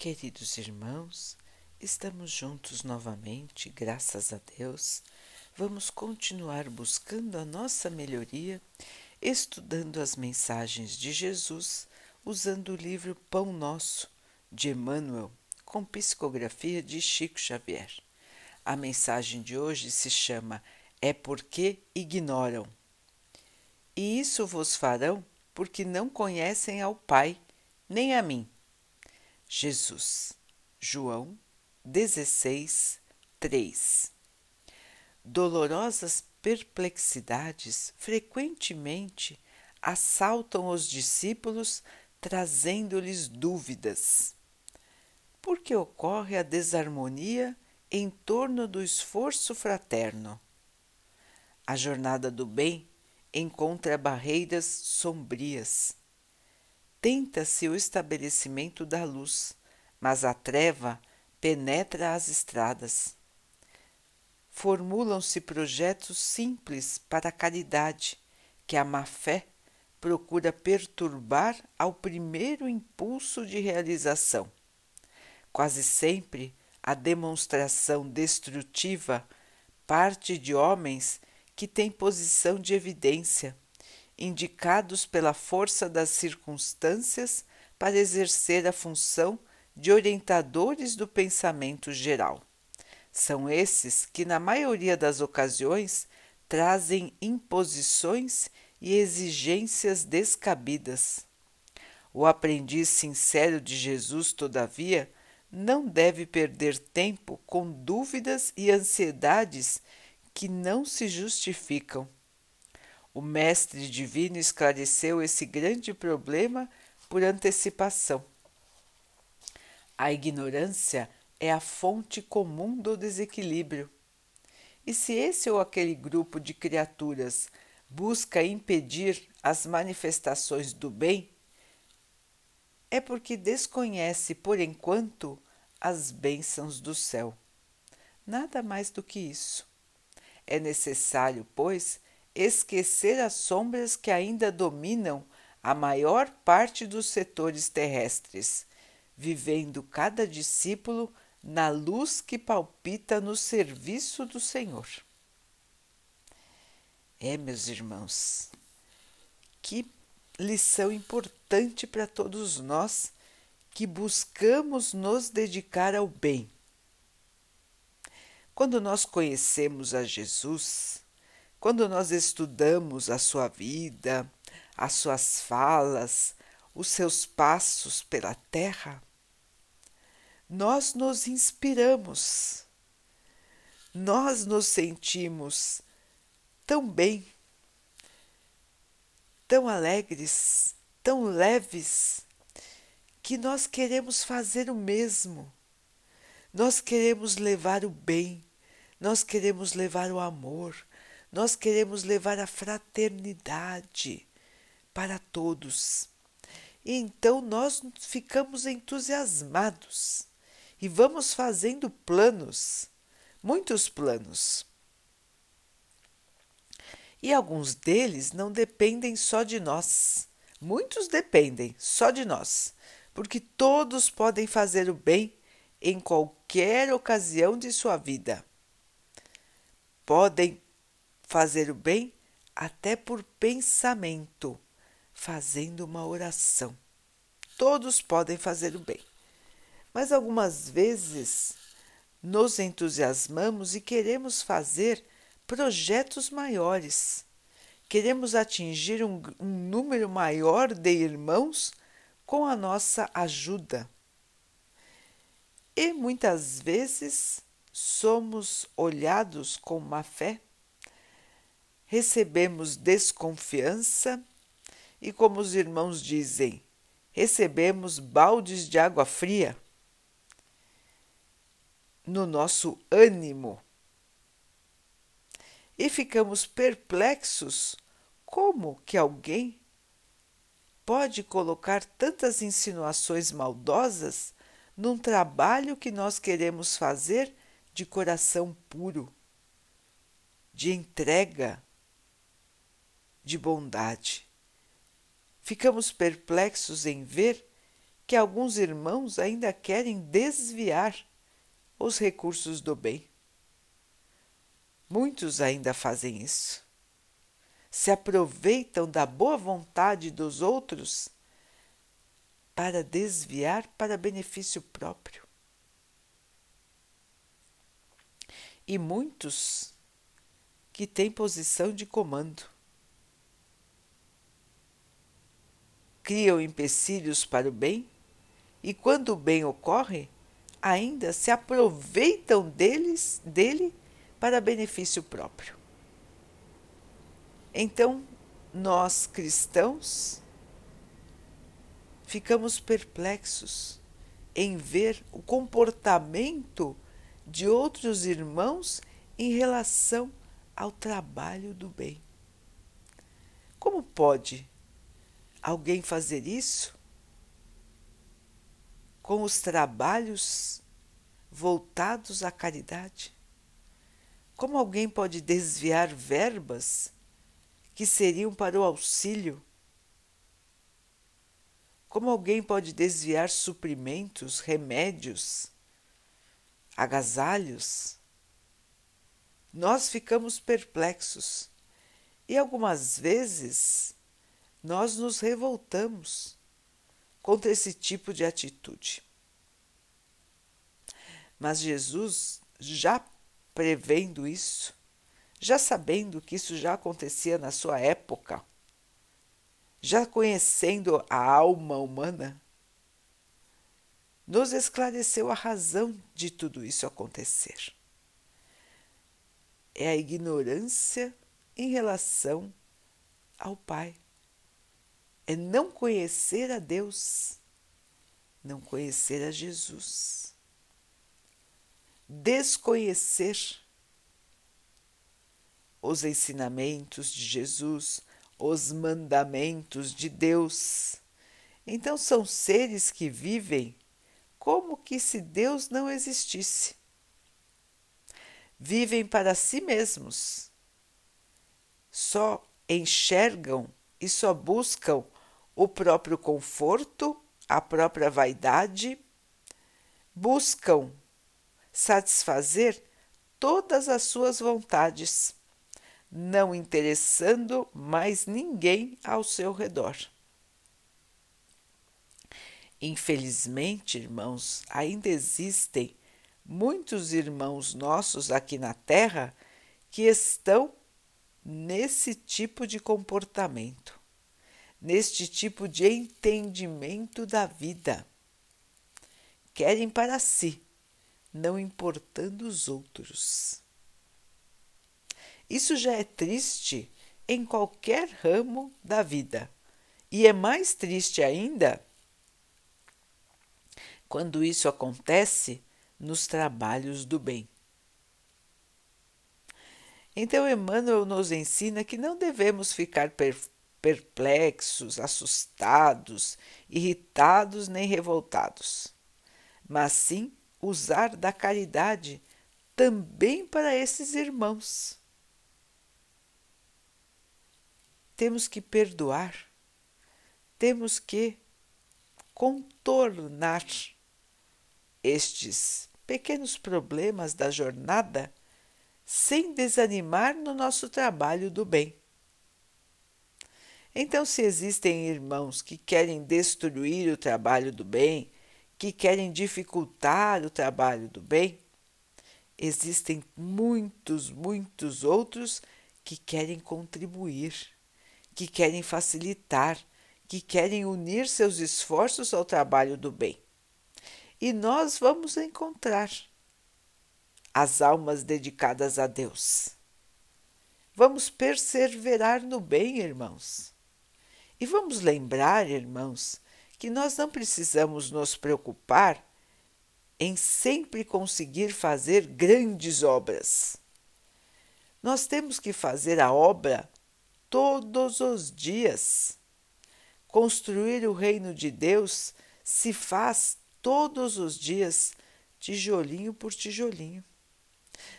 Queridos irmãos, estamos juntos novamente, graças a Deus. Vamos continuar buscando a nossa melhoria, estudando as mensagens de Jesus, usando o livro Pão Nosso, de Emmanuel, com psicografia de Chico Xavier. A mensagem de hoje se chama É porque ignoram. E isso vos farão porque não conhecem ao Pai, nem a mim. Jesus. João 16, 3. Dolorosas perplexidades frequentemente assaltam os discípulos, trazendo-lhes dúvidas. Porque ocorre a desarmonia em torno do esforço fraterno. A jornada do bem encontra barreiras sombrias tenta-se o estabelecimento da luz, mas a treva penetra as estradas. Formulam-se projetos simples para a caridade, que a má-fé procura perturbar ao primeiro impulso de realização. Quase sempre a demonstração destrutiva parte de homens que têm posição de evidência indicados pela força das circunstâncias para exercer a função de orientadores do pensamento geral. São esses que, na maioria das ocasiões, trazem imposições e exigências descabidas. O aprendiz sincero de Jesus, todavia, não deve perder tempo com dúvidas e ansiedades que não se justificam o Mestre Divino esclareceu esse grande problema por antecipação. A ignorância é a fonte comum do desequilíbrio. E se esse ou aquele grupo de criaturas busca impedir as manifestações do bem, é porque desconhece, por enquanto, as bênçãos do céu. Nada mais do que isso. É necessário, pois, esquecer as sombras que ainda dominam a maior parte dos setores terrestres, vivendo cada discípulo na luz que palpita no serviço do Senhor. É, meus irmãos, que lição importante para todos nós que buscamos nos dedicar ao bem. Quando nós conhecemos a Jesus, quando nós estudamos a sua vida, as suas falas, os seus passos pela terra, nós nos inspiramos, nós nos sentimos tão bem, tão alegres, tão leves, que nós queremos fazer o mesmo. Nós queremos levar o bem, nós queremos levar o amor, nós queremos levar a fraternidade para todos. E então nós ficamos entusiasmados e vamos fazendo planos, muitos planos. E alguns deles não dependem só de nós. Muitos dependem só de nós, porque todos podem fazer o bem em qualquer ocasião de sua vida. Podem fazer o bem até por pensamento, fazendo uma oração. Todos podem fazer o bem, mas algumas vezes nos entusiasmamos e queremos fazer projetos maiores. Queremos atingir um, um número maior de irmãos com a nossa ajuda. E muitas vezes somos olhados com má fé recebemos desconfiança e, como os irmãos dizem, recebemos baldes de água fria no nosso ânimo. E ficamos perplexos como que alguém pode colocar tantas insinuações maldosas num trabalho que nós queremos fazer de coração puro, de entrega de bondade. Ficamos perplexos em ver que alguns irmãos ainda querem desviar os recursos do bem. Muitos ainda fazem isso. Se aproveitam da boa vontade dos outros para desviar para benefício próprio. E muitos que têm posição de comando criam empecilhos para o bem e quando o bem ocorre, ainda se aproveitam deles, dele para benefício próprio. Então, nós cristãos ficamos perplexos em ver o comportamento de outros irmãos em relação ao trabalho do bem. Como pode alguém fazer isso com os trabalhos voltados à caridade? Como alguém pode desviar verbas que seriam para o auxílio? Como alguém pode desviar suprimentos, remédios, agasalhos? Nós ficamos perplexos e algumas vezes nós nos revoltamos contra esse tipo de atitude. Mas Jesus, já prevendo isso, já sabendo que isso já acontecia na sua época, já conhecendo a alma humana, nos esclareceu a razão de tudo isso acontecer. É a ignorância em relação ao Pai é não conhecer a Deus, não conhecer a Jesus, desconhecer os ensinamentos de Jesus, os mandamentos de Deus. Então são seres que vivem como que se Deus não existisse. Vivem para si mesmos, só enxergam e só buscam o próprio conforto, a própria vaidade, buscam satisfazer todas as suas vontades, não interessando mais ninguém ao seu redor. Infelizmente, irmãos, ainda existem muitos irmãos nossos aqui na Terra que estão nesse tipo de comportamento neste tipo de entendimento da vida. Querem para si, não importando os outros. Isso já é triste em qualquer ramo da vida. E é mais triste ainda quando isso acontece nos trabalhos do bem. Então, Emmanuel nos ensina que não devemos ficar perplexos, assustados, irritados nem revoltados, mas sim usar da caridade também para esses irmãos. Temos que perdoar, temos que contornar estes pequenos problemas da jornada sem desanimar no nosso trabalho do bem. Então, se existem irmãos que querem destruir o trabalho do bem, que querem dificultar o trabalho do bem, existem muitos, muitos outros que querem contribuir, que querem facilitar, que querem unir seus esforços ao trabalho do bem. E nós vamos encontrar as almas dedicadas a Deus. Vamos perseverar no bem, irmãos. E vamos lembrar, irmãos, que nós não precisamos nos preocupar em sempre conseguir fazer grandes obras. Nós temos que fazer a obra todos os dias. Construir o reino de Deus se faz todos os dias, tijolinho por tijolinho.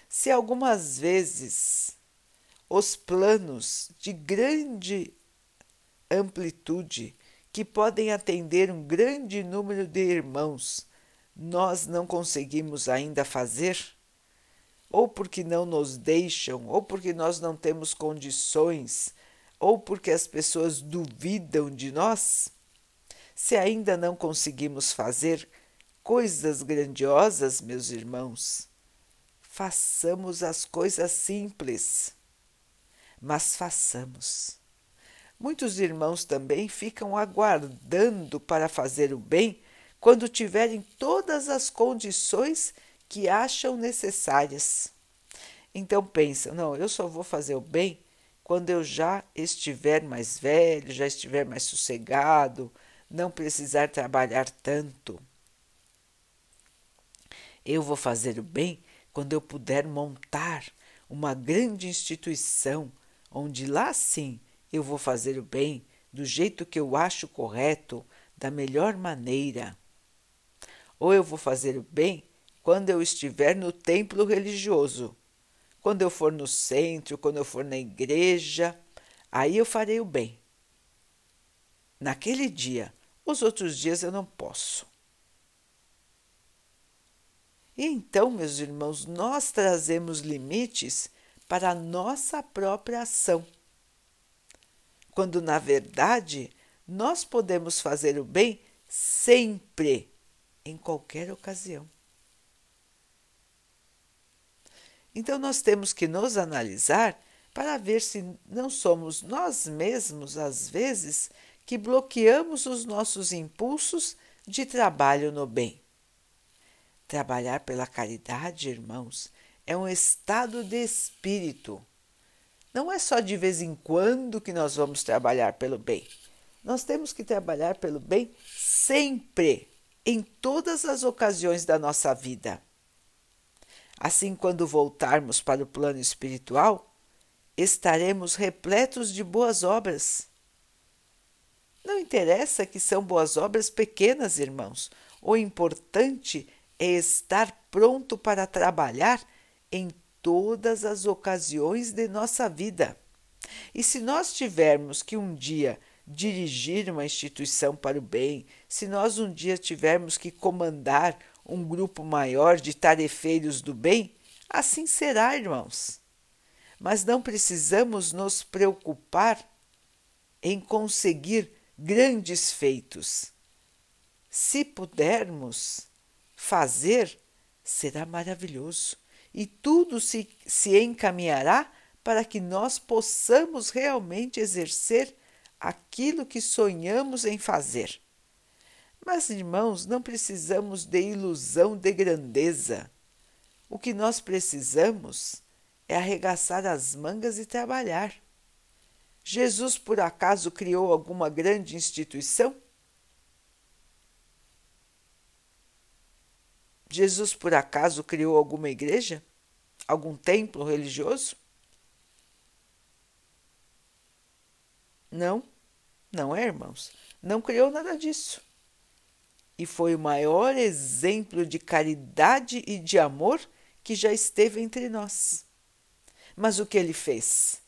Se algumas vezes os planos de grande amplitude que podem atender um grande número de irmãos, nós não conseguimos ainda fazer? Ou porque não nos deixam, ou porque nós não temos condições, ou porque as pessoas duvidam de nós? Se ainda não conseguimos fazer coisas grandiosas, meus irmãos, façamos as coisas simples, mas façamos. Muitos irmãos também ficam aguardando para fazer o bem quando tiverem todas as condições que acham necessárias. Então pensam: não, eu só vou fazer o bem quando eu já estiver mais velho, já estiver mais sossegado, não precisar trabalhar tanto. Eu vou fazer o bem quando eu puder montar uma grande instituição, onde lá sim eu vou fazer o bem do jeito que eu acho correto, da melhor maneira. Ou eu vou fazer o bem quando eu estiver no templo religioso. Quando eu for no centro, quando eu for na igreja, aí eu farei o bem. Naquele dia, os outros dias eu não posso. E então, meus irmãos, nós trazemos limites para a nossa própria ação quando na verdade nós podemos fazer o bem sempre, em qualquer ocasião. Então nós temos que nos analisar para ver se não somos nós mesmos, às vezes, que bloqueamos os nossos impulsos de trabalho no bem. Trabalhar pela caridade, irmãos, é um estado de espírito não é só de vez em quando que nós vamos trabalhar pelo bem. Nós temos que trabalhar pelo bem sempre, em todas as ocasiões da nossa vida. Assim, quando voltarmos para o plano espiritual, estaremos repletos de boas obras. Não interessa que são boas obras pequenas, irmãos. O importante é estar pronto para trabalhar em todas as ocasiões de nossa vida. E se nós tivermos que um dia dirigir uma instituição para o bem, se nós um dia tivermos que comandar um grupo maior de tarefeiros do bem, assim será, irmãos. Mas não precisamos nos preocupar em conseguir grandes feitos. Se pudermos fazer, será maravilhoso e tudo se, se encaminhará para que nós possamos realmente exercer aquilo que sonhamos em fazer. Mas, irmãos, não precisamos de ilusão de grandeza. O que nós precisamos é arregaçar as mangas e trabalhar. Jesus, por acaso, criou alguma grande instituição? Jesus por acaso criou alguma igreja? Algum templo religioso? Não, não é, irmãos. Não criou nada disso. E foi o maior exemplo de caridade e de amor que já esteve entre nós. Mas o que ele fez?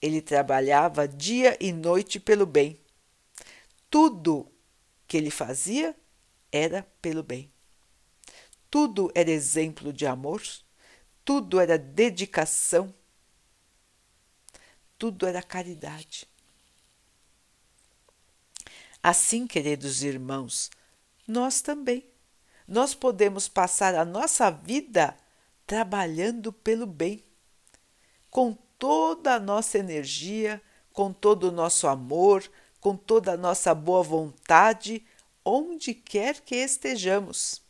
Ele trabalhava dia e noite pelo bem. Tudo que ele fazia era pelo bem. Tudo era exemplo de amor, tudo era dedicação, tudo era caridade. Assim, queridos irmãos, nós também. Nós podemos passar a nossa vida trabalhando pelo bem, com toda a nossa energia, com todo o nosso amor, com toda a nossa boa vontade, onde quer que estejamos.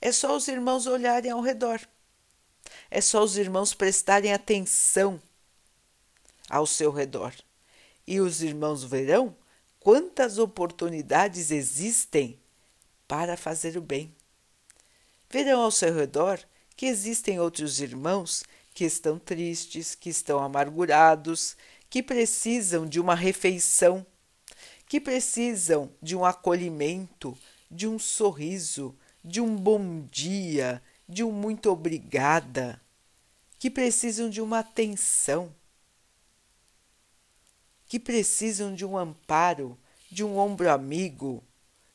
É só os irmãos olharem ao redor. É só os irmãos prestarem atenção ao seu redor. E os irmãos verão quantas oportunidades existem para fazer o bem. Verão ao seu redor que existem outros irmãos que estão tristes, que estão amargurados, que precisam de uma refeição, que precisam de um acolhimento, de um sorriso, de um bom dia, de um muito obrigada, que precisam de uma atenção, que precisam de um amparo, de um ombro amigo,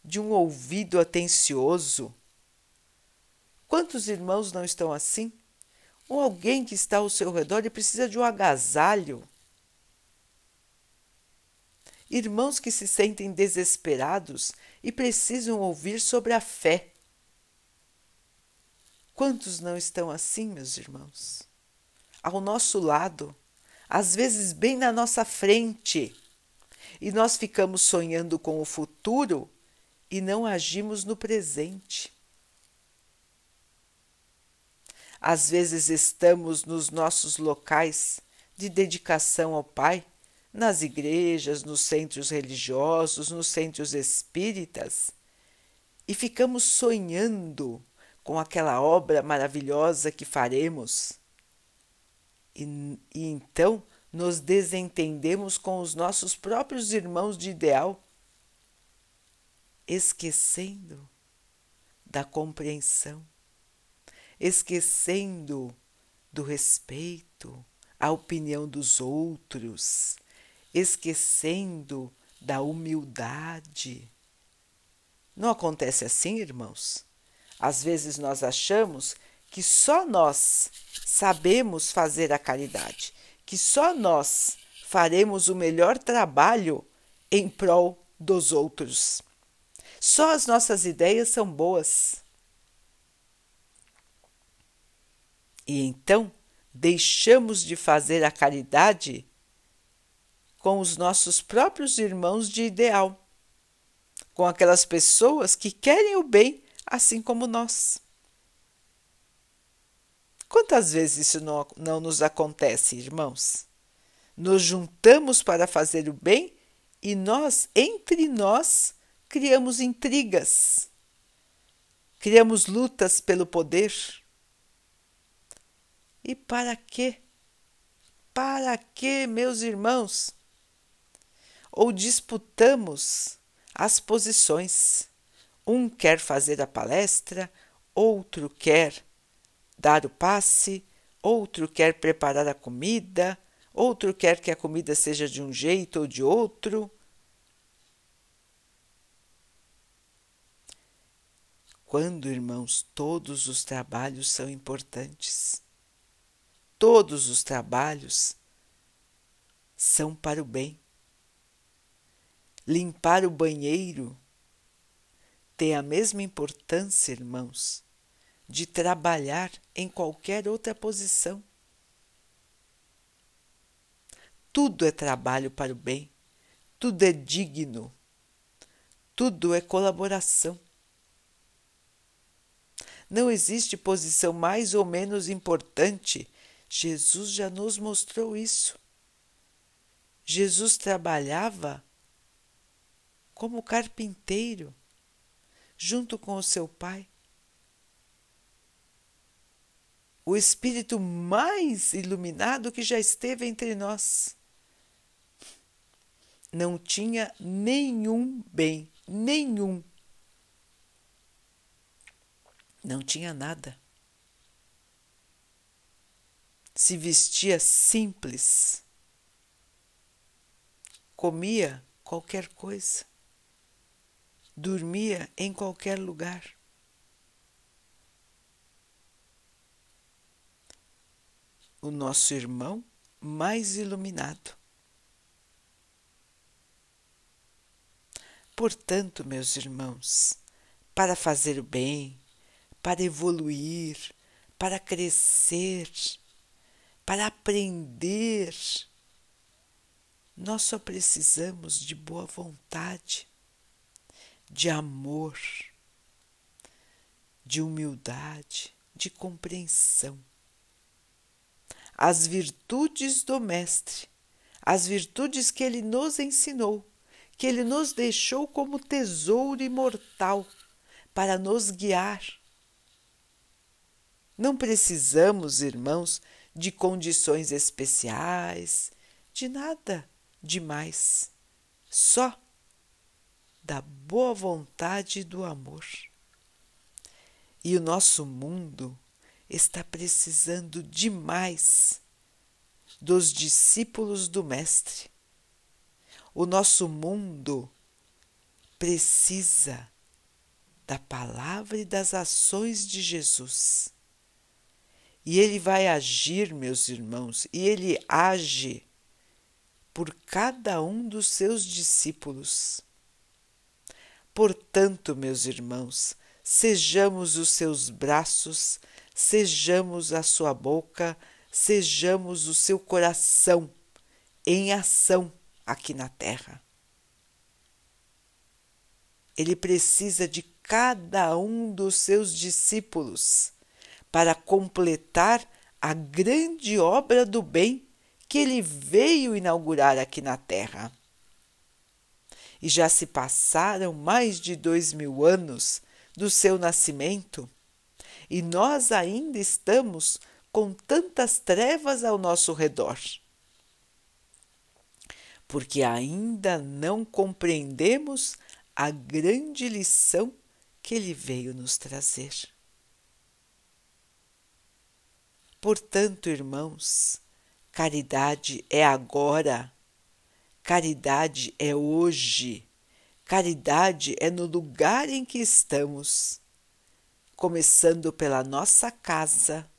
de um ouvido atencioso. Quantos irmãos não estão assim? Ou alguém que está ao seu redor e precisa de um agasalho? Irmãos que se sentem desesperados e precisam ouvir sobre a fé. Quantos não estão assim, meus irmãos? Ao nosso lado, às vezes bem na nossa frente, e nós ficamos sonhando com o futuro e não agimos no presente. Às vezes estamos nos nossos locais de dedicação ao Pai, nas igrejas, nos centros religiosos, nos centros espíritas, e ficamos sonhando com aquela obra maravilhosa que faremos. E, e então nos desentendemos com os nossos próprios irmãos de ideal esquecendo da compreensão, esquecendo do respeito à opinião dos outros, esquecendo da humildade. Não acontece assim, irmãos? Às vezes nós achamos que só nós sabemos fazer a caridade, que só nós faremos o melhor trabalho em prol dos outros. Só as nossas ideias são boas. E então deixamos de fazer a caridade com os nossos próprios irmãos de ideal, com aquelas pessoas que querem o bem assim como nós. Quantas vezes isso não, não nos acontece, irmãos? Nos juntamos para fazer o bem e nós, entre nós, criamos intrigas, criamos lutas pelo poder. E para quê? Para quê, meus irmãos? Ou disputamos as posições. Um quer fazer a palestra, outro quer dar o passe, outro quer preparar a comida, outro quer que a comida seja de um jeito ou de outro. Quando, irmãos, todos os trabalhos são importantes. Todos os trabalhos são para o bem. Limpar o banheiro tem a mesma importância, irmãos, de trabalhar em qualquer outra posição. Tudo é trabalho para o bem, tudo é digno, tudo é colaboração. Não existe posição mais ou menos importante. Jesus já nos mostrou isso. Jesus trabalhava como carpinteiro, junto com o seu pai. O espírito mais iluminado que já esteve entre nós. Não tinha nenhum bem, nenhum não tinha nada. Se vestia simples. Comia qualquer coisa. Dormia em qualquer lugar. O nosso irmão mais iluminado. Portanto, meus irmãos, para fazer o bem, para evoluir, para crescer, para aprender. Nós só precisamos de boa vontade, de amor, de humildade, de compreensão. As virtudes do Mestre, as virtudes que ele nos ensinou, que ele nos deixou como tesouro imortal para nos guiar não precisamos, irmãos, de condições especiais, de nada demais, só da boa vontade e do amor. E o nosso mundo está precisando demais dos discípulos do Mestre. O nosso mundo precisa da palavra e das ações de Jesus. E ele vai agir, meus irmãos, e ele age por cada um dos seus discípulos. Portanto, meus irmãos, sejamos os seus braços, sejamos a sua boca, sejamos o seu coração em ação aqui na terra. Ele precisa de cada um dos seus discípulos para completar a grande obra do bem que ele veio inaugurar aqui na Terra. E já se passaram mais de dois mil anos do seu nascimento e nós ainda estamos com tantas trevas ao nosso redor. Porque ainda não compreendemos a grande lição que ele veio nos trazer. Portanto, irmãos, caridade é agora, caridade é hoje, caridade é no lugar em que estamos, começando pela nossa casa,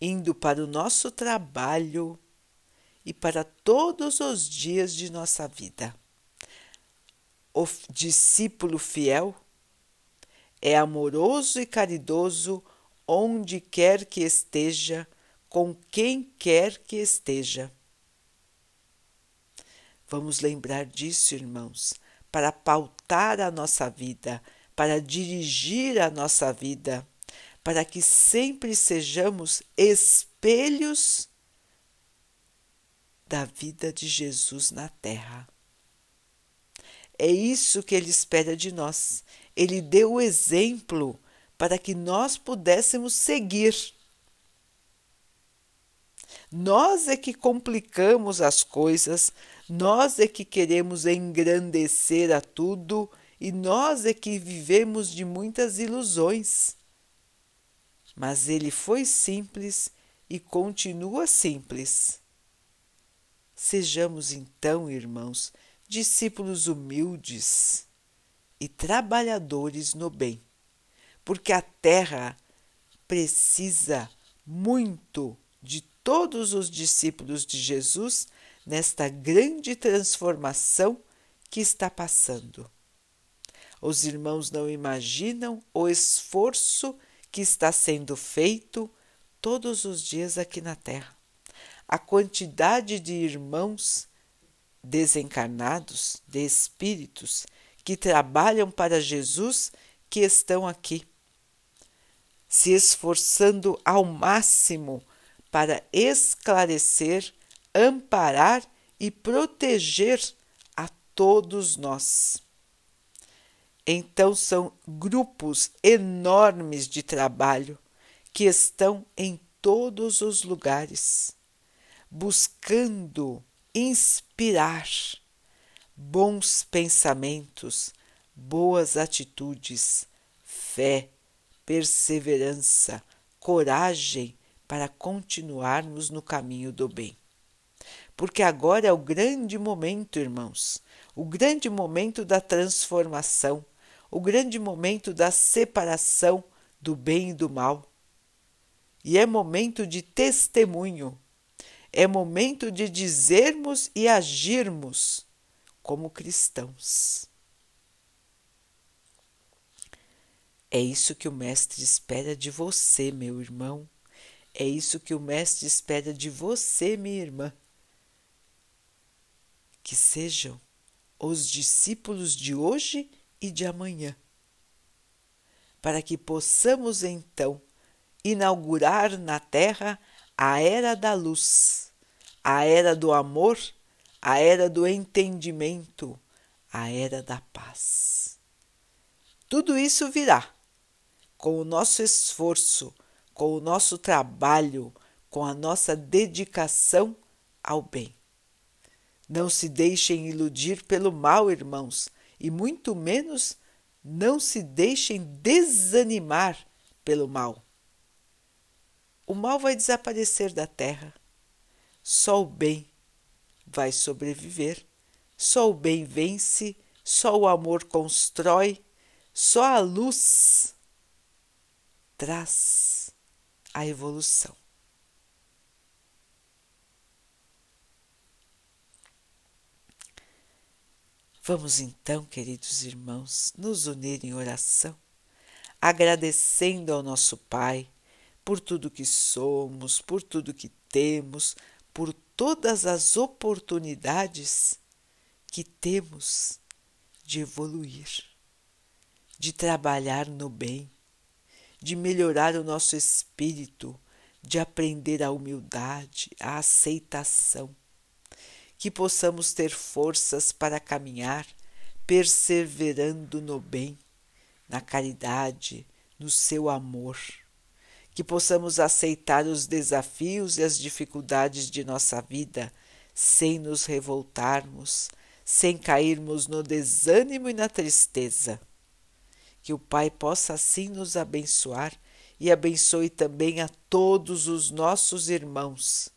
indo para o nosso trabalho e para todos os dias de nossa vida. O discípulo fiel é amoroso e caridoso onde quer que esteja, com quem quer que esteja. Vamos lembrar disso, irmãos, para pautar a nossa vida, para dirigir a nossa vida, para que sempre sejamos espelhos da vida de Jesus na terra. É isso que ele espera de nós. Ele deu o exemplo para que nós pudéssemos seguir. Nós é que complicamos as coisas, nós é que queremos engrandecer a tudo e nós é que vivemos de muitas ilusões. Mas ele foi simples e continua simples. Sejamos então, irmãos, discípulos humildes e trabalhadores no bem, porque a terra precisa muito de todos os discípulos de Jesus nesta grande transformação que está passando. Os irmãos não imaginam o esforço que está sendo feito todos os dias aqui na Terra. A quantidade de irmãos desencarnados, de espíritos que trabalham para Jesus que estão aqui, se esforçando ao máximo para esclarecer, amparar e proteger a todos nós. Então, são grupos enormes de trabalho que estão em todos os lugares, buscando inspirar bons pensamentos, boas atitudes, fé, perseverança, coragem para continuarmos no caminho do bem. Porque agora é o grande momento, irmãos, o grande momento da transformação, o grande momento da separação do bem e do mal. E é momento de testemunho é momento de dizermos e agirmos como cristãos. É isso que o Mestre espera de você, meu irmão. É isso que o Mestre espera de você, minha irmã. Que sejam os discípulos de hoje e de amanhã, para que possamos então inaugurar na terra a era da luz, a era do amor, a era do entendimento, a era da paz. Tudo isso virá com o nosso esforço, com o nosso trabalho, com a nossa dedicação ao bem. Não se deixem iludir pelo mal, irmãos, e muito menos não se deixem desanimar pelo mal o mal vai desaparecer da terra. Só o bem vai sobreviver, só o bem vence, só o amor constrói, só a luz traz a evolução. Vamos então, queridos irmãos, nos unir em oração, agradecendo ao nosso Pai por tudo que somos, por tudo que temos, por todas as oportunidades que temos de evoluir, de trabalhar no bem, de melhorar o nosso espírito, de aprender a humildade, a aceitação que possamos ter forças para caminhar, perseverando no bem, na caridade, no seu amor. Que possamos aceitar os desafios e as dificuldades de nossa vida sem nos revoltarmos, sem cairmos no desânimo e na tristeza. Que o Pai possa assim nos abençoar e abençoe também a todos os nossos irmãos